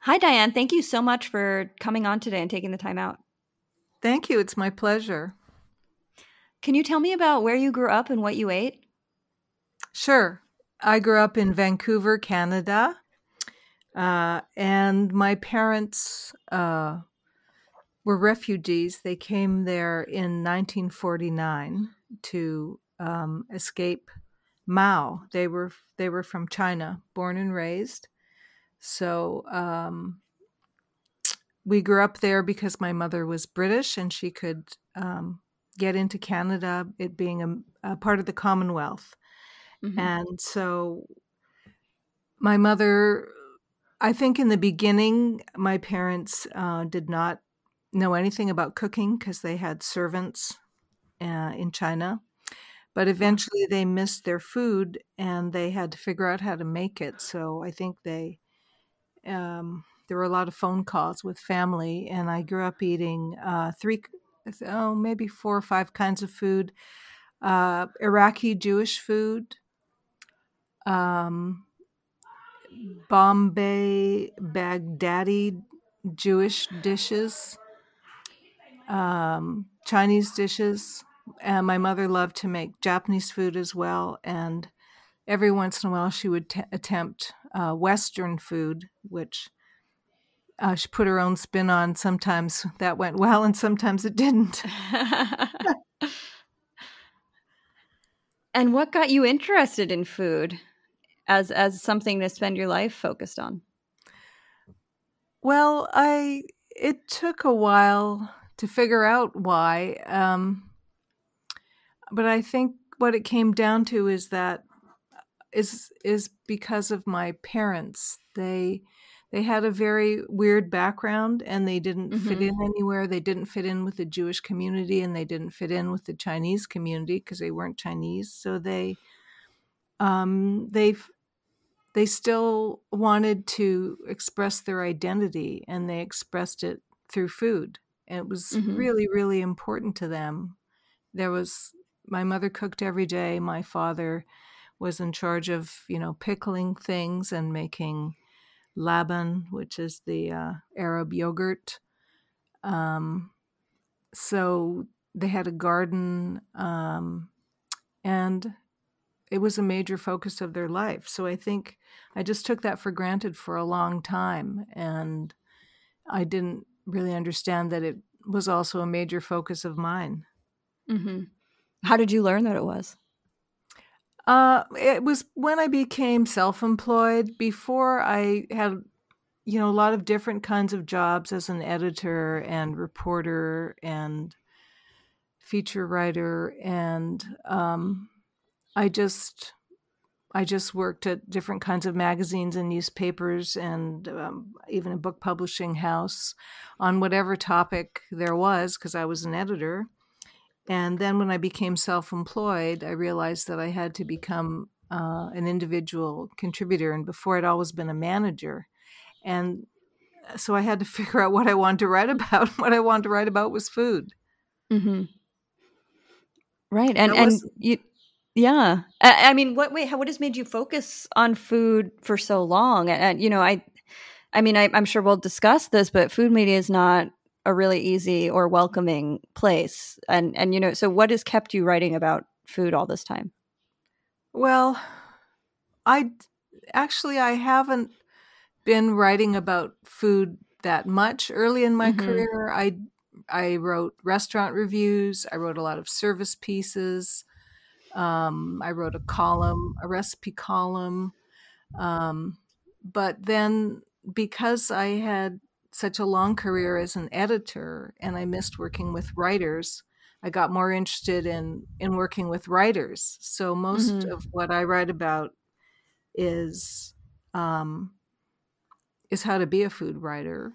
Hi, Dianne. Thank you so much for coming on today and taking the time out. Thank you. It's my pleasure. Can you tell me about where you grew up and what you ate? Sure. I grew up in Vancouver, Canada. Uh, and my parents uh, were refugees. They came there in 1949 to um, escape Mao. They were they were from China, born and raised. So um, we grew up there because my mother was British and she could um, get into Canada, it being a, a part of the Commonwealth. Mm-hmm. And so my mother, I think in the beginning, my parents uh, did not know anything about cooking because they had servants uh, in China. But eventually they missed their food and they had to figure out how to make it. So I think they, um, there were a lot of phone calls with family, and I grew up eating uh, three, oh, maybe four or five kinds of food uh, Iraqi Jewish food, um, Bombay Baghdadi Jewish dishes, um, Chinese dishes. And my mother loved to make Japanese food as well. And every once in a while, she would t- attempt uh, Western food, which uh, she put her own spin on. Sometimes that went well, and sometimes it didn't. and what got you interested in food as as something to spend your life focused on? Well, I it took a while to figure out why, um, but I think what it came down to is that is is because of my parents. They they had a very weird background and they didn't mm-hmm. fit in anywhere. They didn't fit in with the Jewish community and they didn't fit in with the Chinese community because they weren't Chinese. So they um, they they still wanted to express their identity and they expressed it through food. And it was mm-hmm. really really important to them. There was my mother cooked every day. My father was in charge of, you know, pickling things and making laban, which is the uh, Arab yogurt. Um, so they had a garden, um, and it was a major focus of their life. So I think I just took that for granted for a long time, and I didn't really understand that it was also a major focus of mine. Mm-hmm. How did you learn that it was? Uh, it was when I became self employed. Before I had, you know, a lot of different kinds of jobs as an editor and reporter and feature writer. And um, I just. I just worked at different kinds of magazines and newspapers and um, even a book publishing house on whatever topic there was because I was an editor. And then when I became self employed, I realized that I had to become uh, an individual contributor. And before I'd always been a manager. And so I had to figure out what I wanted to write about. what I wanted to write about was food. Mm-hmm. Right. And, and you, yeah. I, I, mean, what, wait, how, what has made you focus on food for so long? And, and you know, I, I mean, I, I'm sure we'll discuss this, but food media is not a really easy or welcoming place. And and you know, so what has kept you writing about food all this time? Well, I actually I haven't been writing about food that much early in my mm-hmm. career. I I wrote restaurant reviews. I wrote a lot of service pieces. Um, I wrote a column, a recipe column. Um, but then because I had such a long career as an editor and I missed working with writers, I got more interested in in working with writers. So most mm-hmm. of what I write about is um, is how to be a food writer,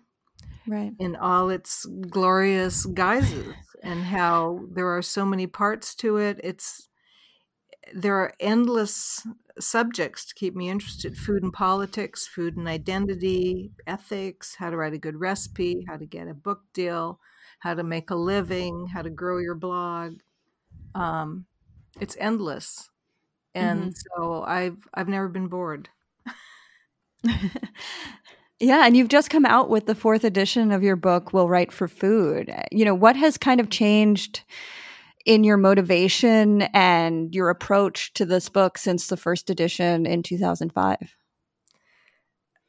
right? In all its glorious guises, and how there are so many parts to it. It's there are endless subjects to keep me interested food and politics, food and identity, ethics, how to write a good recipe, how to get a book deal, how to make a living, how to grow your blog. Um, it's endless. And mm-hmm. so I've I've never been bored. Yeah, and you've just come out with the fourth edition of your book, Will Write for Food. You know, what has kind of changed in your motivation and your approach to this book since the first edition in 2005?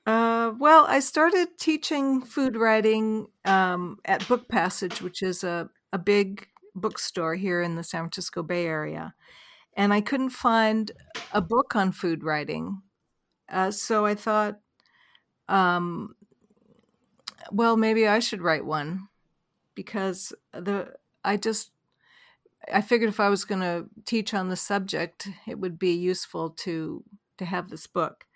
Uh, well, I started teaching food writing um, at Book Passage, which is a, a big bookstore here in the San Francisco Bay Area. And I couldn't find a book on food writing. Uh, so I thought, um, well, maybe I should write one because the I just I figured if I was going to teach on the subject, it would be useful to to have this book.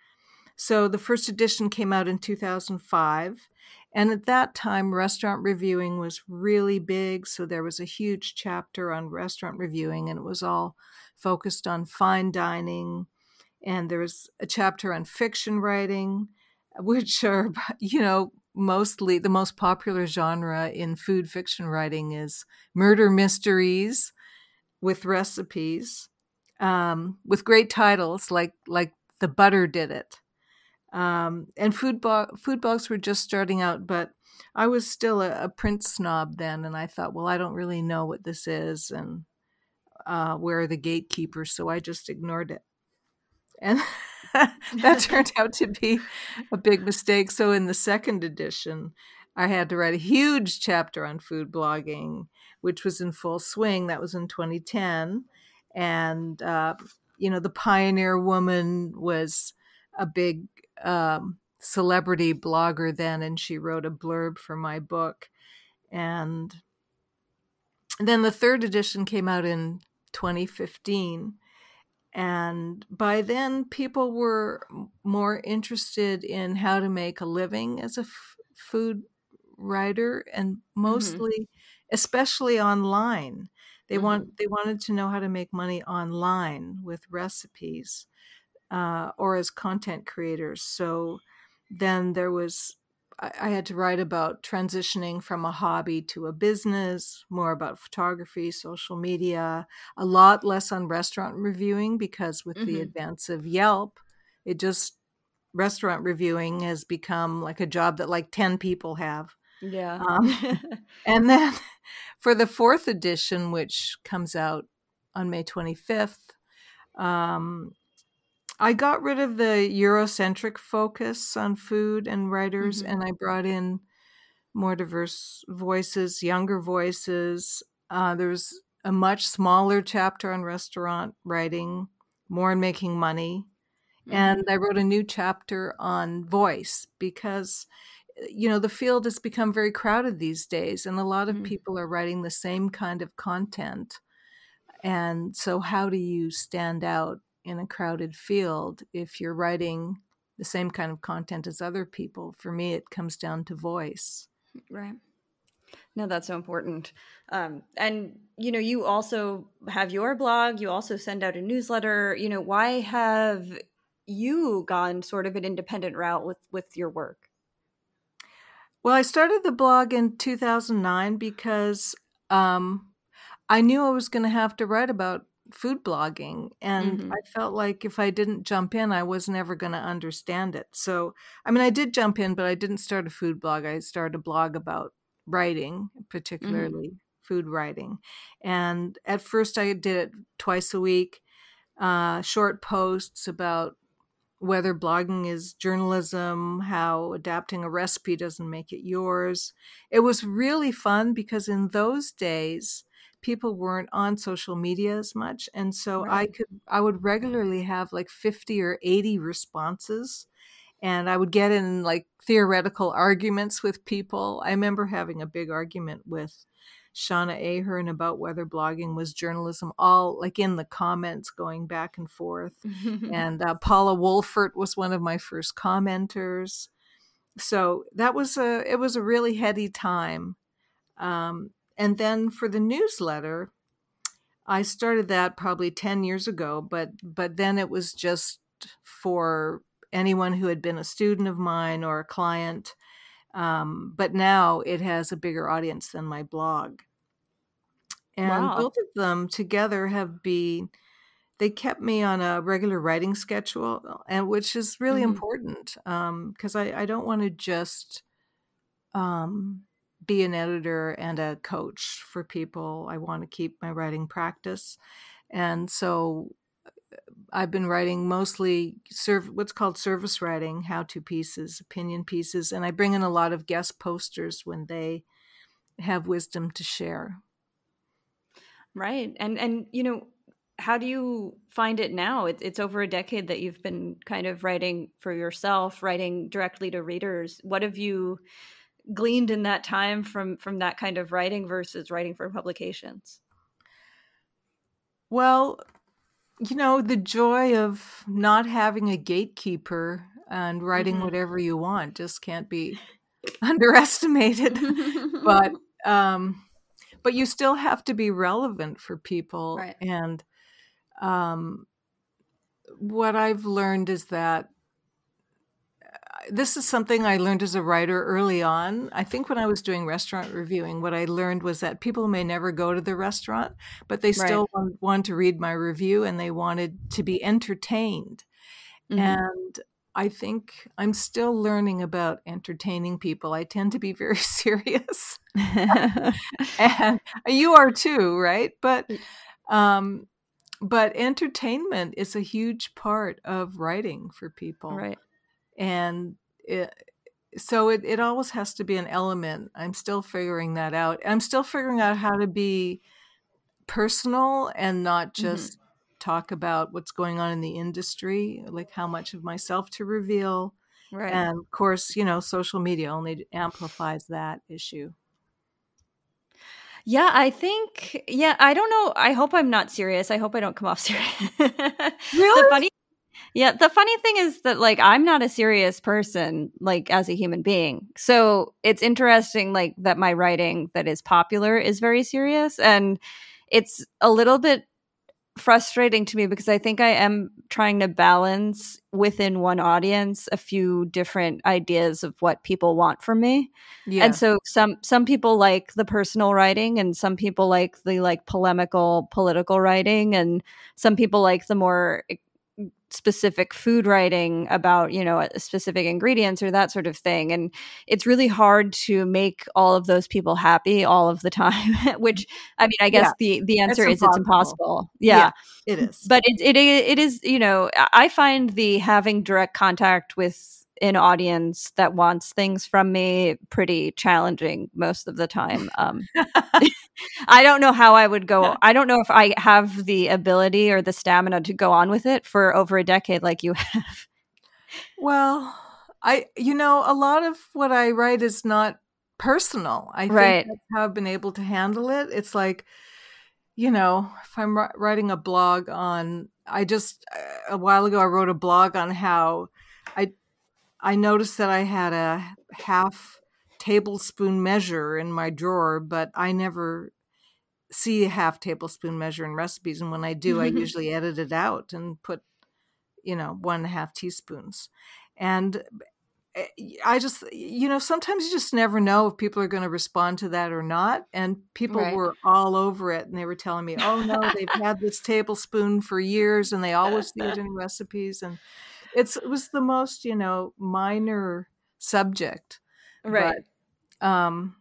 So the first edition came out in 2005. And at that time, restaurant reviewing was really big. So there was a huge chapter on restaurant reviewing, and it was all focused on fine dining. And there was a chapter on fiction writing, which are, you know, mostly the most popular genre in food fiction writing is murder mysteries with recipes, um, with great titles like like The Butter Did It. Um, and food, bo- food blogs were just starting out, but I was still a, a, print snob then, and I thought, well, I don't really know what this is, and uh, where are the gatekeepers? So I just ignored it, and that turned out to be a big mistake. So in the second edition, I had to write a huge chapter on food blogging, which was in full swing. That was in 2010, and uh, you know, the pioneer woman was a big um, celebrity blogger then, and she wrote a blurb for my book. And then the third edition came out in 2015. And by then, people were more interested in how to make a living as a f- food writer, and mm-hmm. mostly, mm-hmm. especially online. They mm-hmm. want they wanted to know how to make money online with recipes uh, or as content creators. So then there was, I, I had to write about transitioning from a hobby to a business, more about photography, social media, a lot less on restaurant reviewing because with mm-hmm. the advance of Yelp, it just, restaurant reviewing has become like a job that like 10 people have. Yeah. Um, and then for the fourth edition, which comes out on May 25th, um, I got rid of the Eurocentric focus on food and writers, mm-hmm. and I brought in more diverse voices, younger voices. Uh, there was a much smaller chapter on restaurant writing, more on making money. Mm-hmm. And I wrote a new chapter on voice because, you know, the field has become very crowded these days, and a lot of mm-hmm. people are writing the same kind of content. And so, how do you stand out in a crowded field if you're writing the same kind of content as other people. For me, it comes down to voice. Right. No, that's so important. Um, and you know, you also have your blog. You also send out a newsletter. You know, why have you gone sort of an independent route with with your work? Well, I started the blog in 2009 because um, I knew I was going to have to write about food blogging and mm-hmm. i felt like if i didn't jump in i was never going to understand it so i mean i did jump in but i didn't start a food blog i started a blog about writing mm-hmm. particularly mm-hmm. food writing and at first i did it twice a week uh, short posts about whether blogging is journalism, how adapting a recipe doesn't make it yours. It was really fun because in those days, people weren't on social media as much and so right. i could i would regularly have like 50 or 80 responses and i would get in like theoretical arguments with people i remember having a big argument with Shauna Ahern about whether blogging was journalism, all like in the comments going back and forth. and uh, Paula Wolfert was one of my first commenters. So that was a it was a really heady time. Um, and then for the newsletter, I started that probably 10 years ago, but but then it was just for anyone who had been a student of mine or a client. Um, but now it has a bigger audience than my blog. And wow. both of them together have been they kept me on a regular writing schedule, and which is really mm-hmm. important because um, I, I don't want to just um, be an editor and a coach for people. I want to keep my writing practice, and so I've been writing mostly serv- what's called service writing, how-to pieces, opinion pieces, and I bring in a lot of guest posters when they have wisdom to share. Right, and and you know how do you find it now? It, it's over a decade that you've been kind of writing for yourself, writing directly to readers. What have you gleaned in that time from from that kind of writing versus writing for publications? Well, you know, the joy of not having a gatekeeper and writing mm-hmm. whatever you want just can't be underestimated. but um but you still have to be relevant for people right. and um, what I've learned is that uh, this is something I learned as a writer early on. I think when I was doing restaurant reviewing, what I learned was that people may never go to the restaurant, but they still right. want, want, to read my review and they wanted to be entertained. Mm-hmm. And I think I'm still learning about entertaining people. I tend to be very serious. and you are too, right? But um, but entertainment is a huge part of writing for people right and it, so it, it always has to be an element i'm still figuring that out i'm still figuring out how to be personal and not mm-hmm. just mm-hmm. Talk about what's going on in the industry like how much of myself to reveal right and of course you know social media only amplifies that issue yeah, I think. Yeah, I don't know. I hope I'm not serious. I hope I don't come off serious. really? The funny, yeah. The funny thing is that like I'm not a serious person, like as a human being. So it's interesting, like that my writing that is popular is very serious, and it's a little bit frustrating to me because I think I am trying to balance within one audience a few different ideas of what people want from me. Yeah. And so some some people like the personal writing and some people like the like polemical political writing and some people like the more specific food writing about you know specific ingredients or that sort of thing and it's really hard to make all of those people happy all of the time which i mean i guess yeah. the the answer it's is impossible. it's impossible yeah. yeah it is but it, it it is you know i find the having direct contact with an audience that wants things from me pretty challenging most of the time. Um, I don't know how I would go. I don't know if I have the ability or the stamina to go on with it for over a decade like you have. Well, I, you know, a lot of what I write is not personal. I right. think that's how I've been able to handle it. It's like, you know, if I'm writing a blog on, I just, a while ago, I wrote a blog on how I noticed that I had a half tablespoon measure in my drawer, but I never see a half tablespoon measure in recipes. And when I do, I usually edit it out and put, you know, one and a half teaspoons. And eh, I just, you know, sometimes you just never know if people are going to respond to that or not. And people right. were all over it and they were telling me, oh no, they've had this tablespoon for years and they always use it in recipes. And it's it was the most you know minor subject, right? But, um,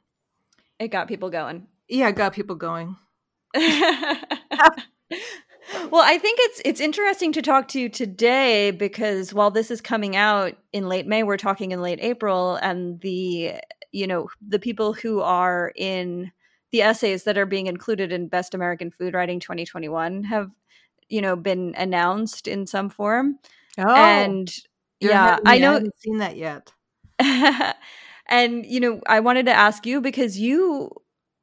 it got people going. Yeah, it got people going. well, I think it's it's interesting to talk to you today because while this is coming out in late May, we're talking in late April, and the you know the people who are in the essays that are being included in Best American Food Writing 2021 have you know been announced in some form. Oh, and yeah, I know. I haven't seen that yet. and you know, I wanted to ask you because you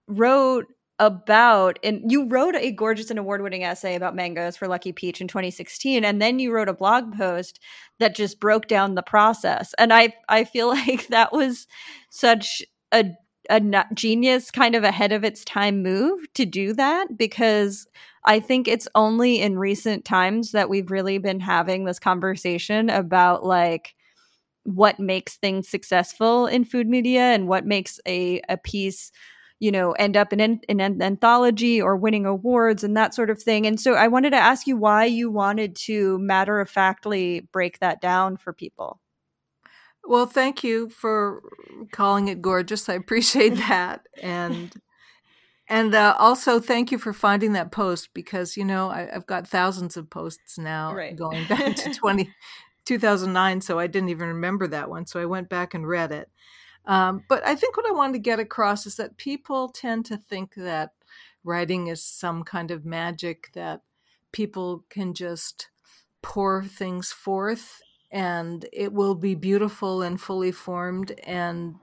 wrote about and you wrote a gorgeous and award-winning essay about mangoes for Lucky Peach in 2016 and then you wrote a blog post that just broke down the process and I I feel like that was such a a genius kind of ahead of its time move to do that because I think it's only in recent times that we've really been having this conversation about like what makes things successful in food media and what makes a, a piece you know end up in, in, in an anthology or winning awards and that sort of thing. And so i wanted to ask you why you wanted to matter of factly break that down for people well thank you for calling it gorgeous. I appreciate that. And and uh, also thank you for finding that post because you know I, have got thousands of posts now right. going back to 20 2009 so i didn't even remember that one so i went back and read it. Um, but I think what I wanted to get across is that people tend to think that writing is some kind of magic that people can just pour things forth and it will be beautiful and fully formed. And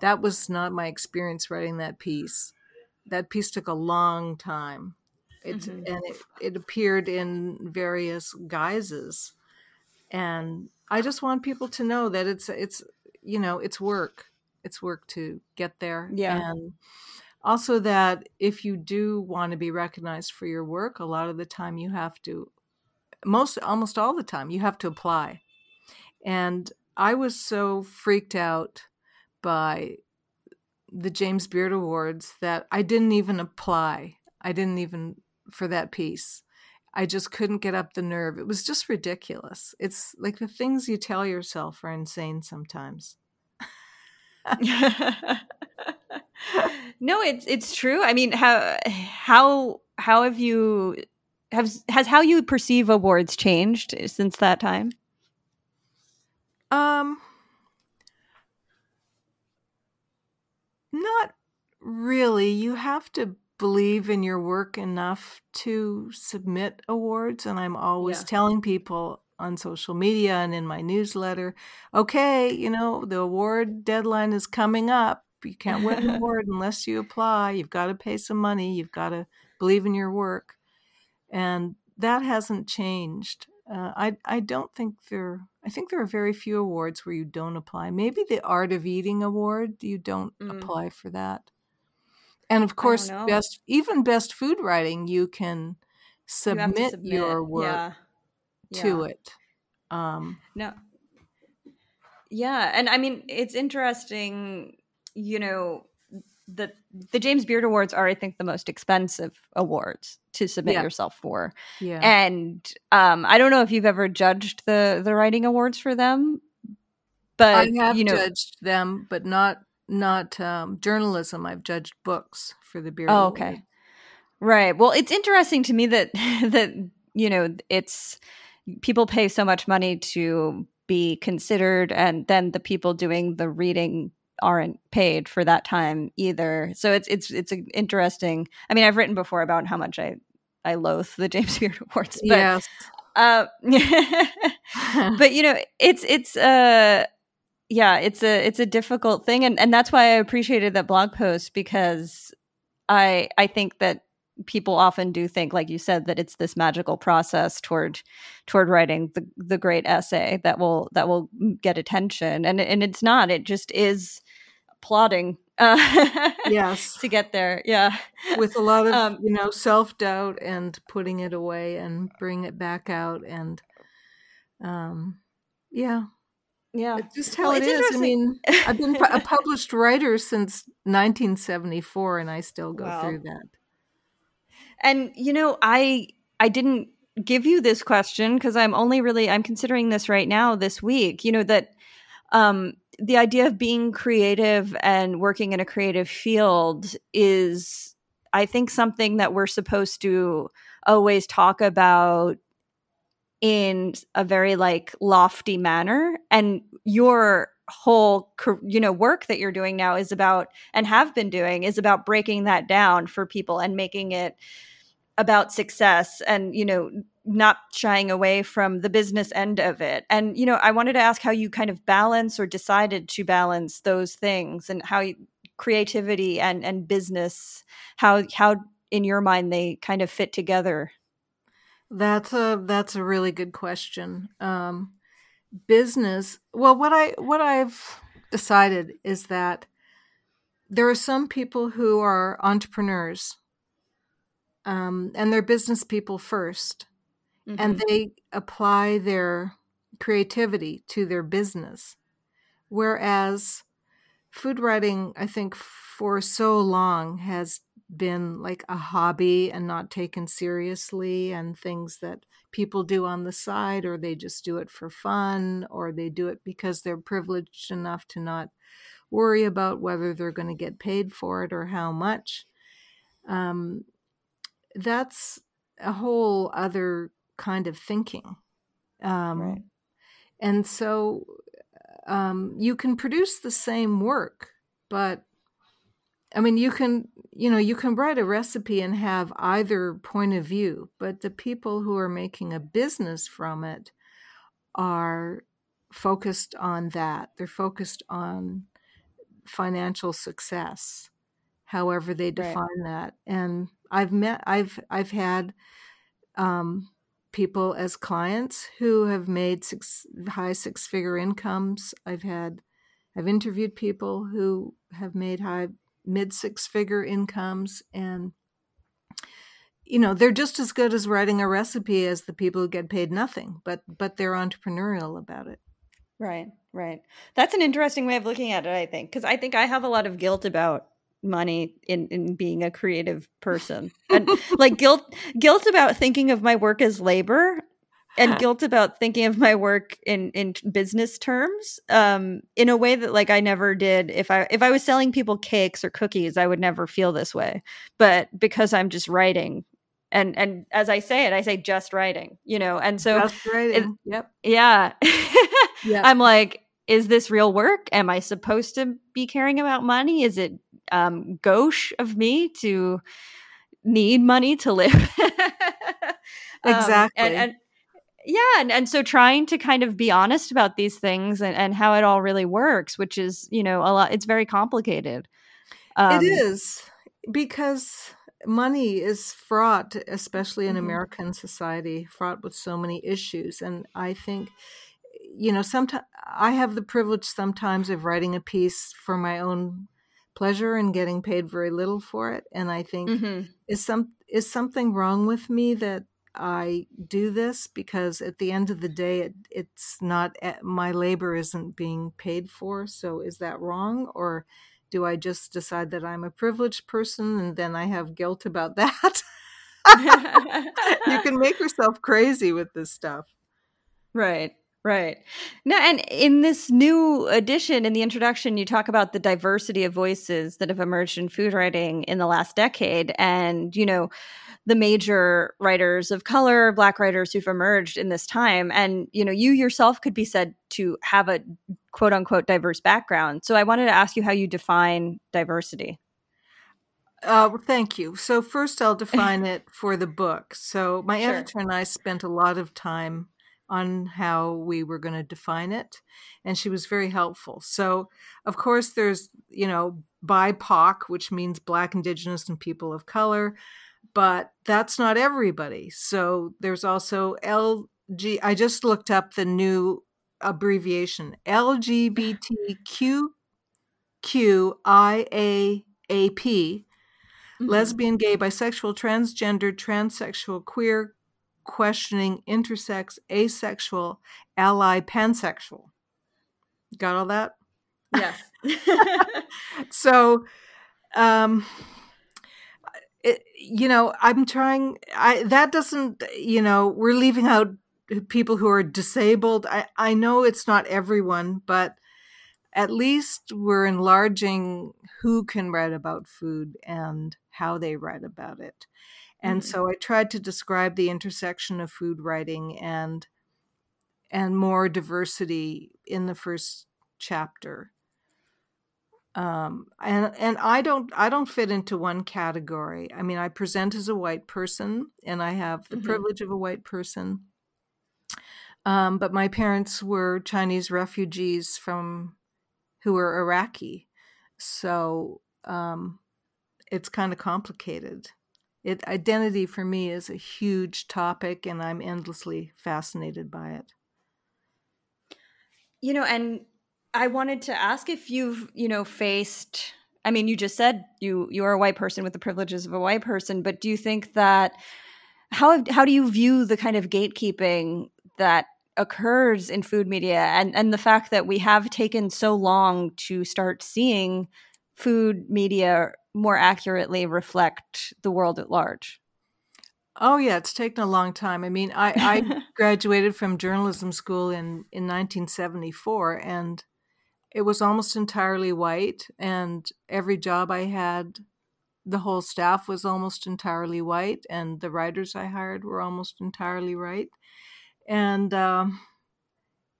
that was not my experience writing that piece. That piece took a long time. It, mm-hmm. And it, it appeared in various guises. And I just want people to know that it's, it's, you know, it's work it's work to get there. Yeah. And also that if you do want to be recognized for your work, a lot of the time you have to most almost all the time you have to apply. And I was so freaked out by the James Beard Awards that I didn't even apply. I didn't even for that piece. I just couldn't get up the nerve. It was just ridiculous. It's like the things you tell yourself are insane sometimes. no, it's it's true. I mean, how how how have you have has how you perceive awards changed since that time? Um not really. You have to believe in your work enough to submit awards and I'm always yeah. telling people on social media and in my newsletter. Okay, you know, the award deadline is coming up. You can't win an award unless you apply. You've got to pay some money. You've got to believe in your work. And that hasn't changed. Uh, I I don't think there. I think there are very few awards where you don't apply. Maybe the Art of Eating award, you don't mm. apply for that. And of course, best even best food writing, you can submit, you submit your work. Yeah to yeah. it. Um, no. Yeah, and I mean it's interesting, you know, the the James Beard Awards are I think the most expensive awards to submit yeah. yourself for. Yeah. And um I don't know if you've ever judged the the writing awards for them, but I have you know, judged them, but not not um, journalism. I've judged books for the Beard. Oh, okay. Award. Right. Well, it's interesting to me that that you know it's people pay so much money to be considered and then the people doing the reading aren't paid for that time either so it's it's it's interesting i mean i've written before about how much i i loathe the james beard awards but yes. uh but you know it's it's uh yeah it's a it's a difficult thing and and that's why i appreciated that blog post because i i think that people often do think like you said that it's this magical process toward toward writing the the great essay that will that will get attention and and it's not it just is plotting uh, yes. to get there yeah. With a lot of um, you know self-doubt and putting it away and bring it back out and um yeah. Yeah. It's just how well, it is. I mean i've been a published writer since 1974 and i still go wow. through that. And you know, I I didn't give you this question because I'm only really I'm considering this right now this week. You know that um the idea of being creative and working in a creative field is I think something that we're supposed to always talk about in a very like lofty manner. And your whole you know work that you're doing now is about and have been doing is about breaking that down for people and making it about success and you know not shying away from the business end of it. And you know i wanted to ask how you kind of balance or decided to balance those things and how you, creativity and and business how how in your mind they kind of fit together. That's a that's a really good question. Um business well what i what i've decided is that there are some people who are entrepreneurs um, and they're business people 1st mm-hmm. and they apply their creativity to their business whereas food writing, I think, for so long has been like a hobby and not taken seriously, and things that people do on the side, or they just do it for fun, or they do it because they're privileged enough to not worry about whether they're going to get paid for it or how much. Um, that's a whole other kind of thinking. Um, right. And so um, you can produce the same work, but I mean, you can, you know, you can write a recipe and have either point of view, but the people who are making a business from it are focused on that. They're focused on financial success, however they define right. that. And I've met, I've, I've had um, people as clients who have made six, high six figure incomes. I've had, I've interviewed people who have made high mid six figure incomes and you know they're just as good as writing a recipe as the people who get paid nothing but but they're entrepreneurial about it right right that's an interesting way of looking at it i think because i think i have a lot of guilt about money in in being a creative person. And like guilt guilt about thinking of my work as labor and guilt about thinking of my work in in business terms um in a way that like I never did. If I if I was selling people cakes or cookies I would never feel this way. But because I'm just writing and and as I say it I say just writing you know? And so just writing it, yep. yeah. Yep. I'm like is this real work? Am I supposed to be caring about money? Is it um, gauche of me to need money to live. exactly. Um, and, and, yeah, and, and so trying to kind of be honest about these things and, and how it all really works, which is, you know, a lot, it's very complicated. Um, it is because money is fraught, especially in mm-hmm. American society, fraught with so many issues. And I think, you know, sometimes I have the privilege sometimes of writing a piece for my own pleasure and getting paid very little for it and i think mm-hmm. is some is something wrong with me that i do this because at the end of the day it, it's not eh, my labor isn't being paid for so is that wrong? Or do i just decide that i'm a privileged person and then i have guilt about that? You can make yourself crazy with this stuff. Right Right. Now, and in this new edition, in the introduction, you talk about the diversity of voices that have emerged in food writing in the last decade. And, you know, the major writers of color, Black writers who've emerged in this time. And, you know, you yourself could be said to have a quote unquote diverse background. So I wanted to ask you how you define diversity. Uh, thank you. So, first, I'll define it for the book. So, my sure. editor and I spent a lot of time on how we were going to define it and she was very helpful so of course there's you know bipoc which means black indigenous and people of color but that's not everybody so there's also lg i just looked up the new abbreviation lgbtq qiaap mm-hmm. lesbian gay bisexual transgender transsexual queer questioning intersex, asexual, ally, pansexual. Got all that? Yes. so, um, it, you know, I'm trying. I that doesn't. You know, we're leaving out people who are disabled. I I know it's not everyone, but at least we're enlarging who can write about food and how they write about it. And mm-hmm. so I tried to describe the intersection of food writing and and more diversity in the first chapter. Um, and and I don't I don't fit into one category. I mean, I present as a white person, and I have the mm-hmm. privilege of a white person. Um, but my parents were Chinese refugees from who were Iraqi, so um, it's kind of complicated it identity for me is a huge topic and i'm endlessly fascinated by it. You know and i wanted to ask if you've you know faced i mean you just said you you are a white person with the privileges of a white person but do you think that how how do you view the kind of gatekeeping that occurs in food media and and the fact that we have taken so long to start seeing food media more accurately reflect the world at large? Oh yeah it's taken a long time. I mean i, I graduated from journalism school in in 1974 and it was almost entirely white and every job i had the whole staff was almost entirely white and the writers i hired were almost entirely white and um,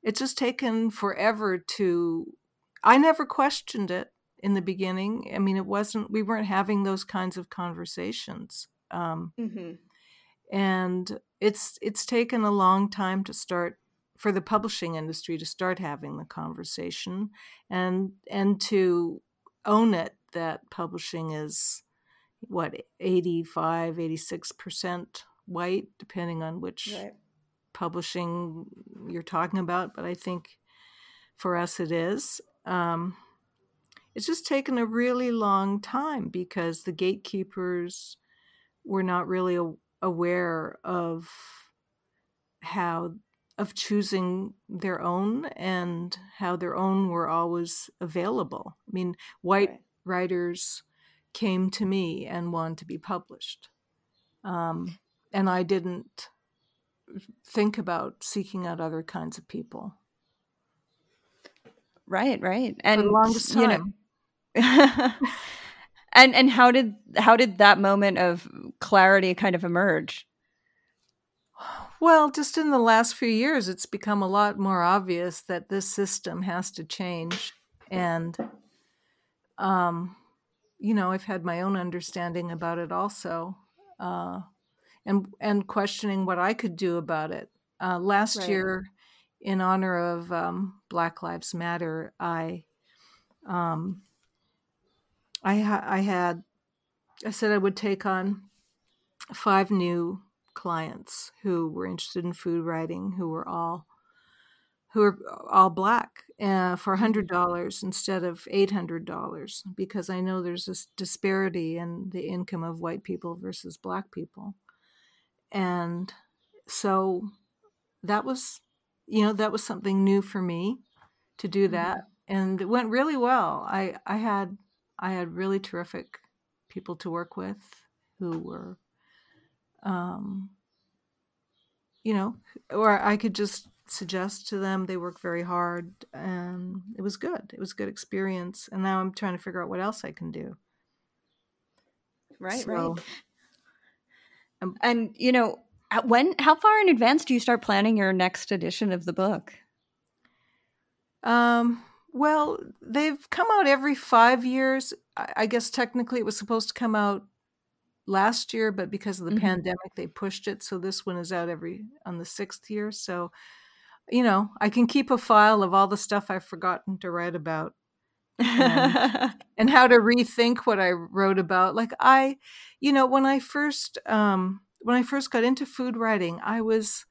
it's just taken forever to i never questioned it in the beginning i mean it wasn't we weren't having those kinds of conversations um, mm-hmm. and it's it's taken a long time to start for the publishing industry to start having the conversation and and to own it that publishing is what 85 86% white depending on which right publishing you're talking about, but I think for us it is. Um, it's just taken a really long time because the gatekeepers were not really a- aware of how of choosing their own and how their own were always available. I mean, white right. writers came to me and wanted to be published. Um, and I didn't think about seeking out other kinds of people. Right, right. And For the longest time. You know, and and how did how did that moment of clarity kind of emerge? Well, just in the last few years it's become a lot more obvious that this system has to change and um you know, I've had my own understanding about it also. Uh and and questioning what I could do about it. Uh, last right. year, in honor of um, Black Lives Matter, I um, I, ha- I had I said I would take on five new clients who were interested in food writing, who were all who are all black uh, for hundred dollars instead of eight hundred dollars because I know there's this disparity in the income of white people versus black people and so that was you know that was something new for me to do mm-hmm. that and it went really well i i had i had really terrific people to work with who were um you know or i could just suggest to them they work very hard and it was good. It was a good experience. And now i'm trying to figure out what else i can do. Right so, right. Um, and you know, when how far in advance do you start planning your next edition of the book? Um, well, they've come out every five years. I guess technically it was supposed to come out last year, but because of the mm-hmm. pandemic, they pushed it. So this one is out every on the sixth year. So, you know, I can keep a file of all the stuff I've forgotten to write about. and, and how to rethink what I wrote about. Like I, you know, when I first um, when I first got into food writing, I was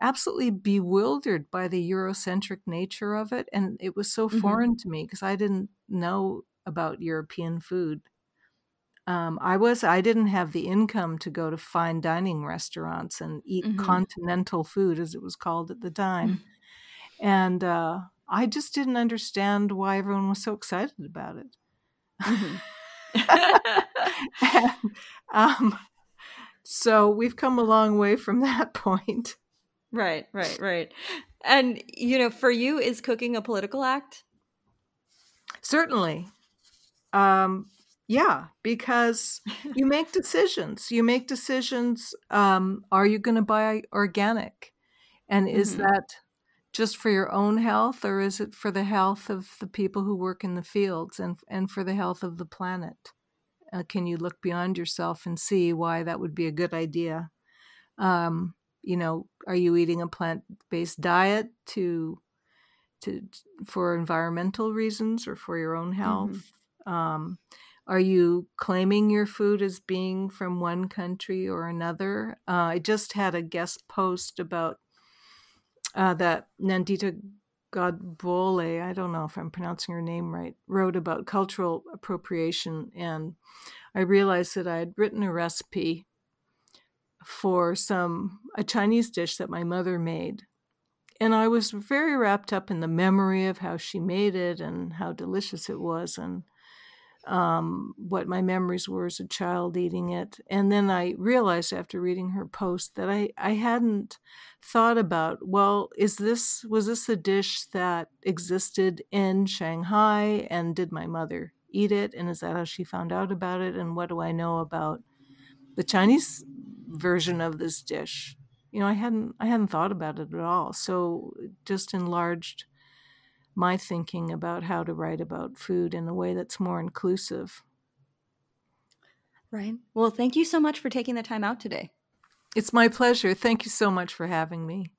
absolutely bewildered by the Eurocentric nature of it, and it was so mm-hmm. foreign to me because I didn't know about European food. Um, I was I didn't have the income to go to fine dining restaurants and eat mm-hmm. continental food as it was called at the time, mm-hmm. and uh, I just didn't understand why everyone was so excited about it. Mm-hmm. and, um, so we've come a long way from that point. Right, right, right. And, you know, for you, is cooking a political act? Certainly. Um, yeah, because you make decisions. You make decisions. Um, are you going to buy organic? And is mm-hmm. that just for your own health or is it for the health of the people who work in the fields and and for the health of the planet uh, can you look beyond yourself and see why that would be a good idea um, you know are you eating a plant-based diet to to for environmental reasons or for your own health mm-hmm. um, are you claiming your food as being from one country or another uh, i just had a guest post about uh, that Nandita Godbole, I don't know if I'm pronouncing her name right, wrote about cultural appropriation. And I realized that I had written a recipe for some, a Chinese dish that my mother made. and I was very wrapped up in the memory of how she made it and how delicious it was and um, what my memories were as a child eating it. And then I realized after reading her post that I, I hadn't thought about, well, is this was this a dish that existed in Shanghai and did my mother eat it? And is that how she found out about it? And what do I know about the Chinese version of this dish? You know, I hadn't I hadn't thought about it at all. So just enlarged my thinking about how to write about food in a way that's more inclusive. Right. Well, thank you so much for taking the time out today. It's my pleasure. Thank you so much for having me.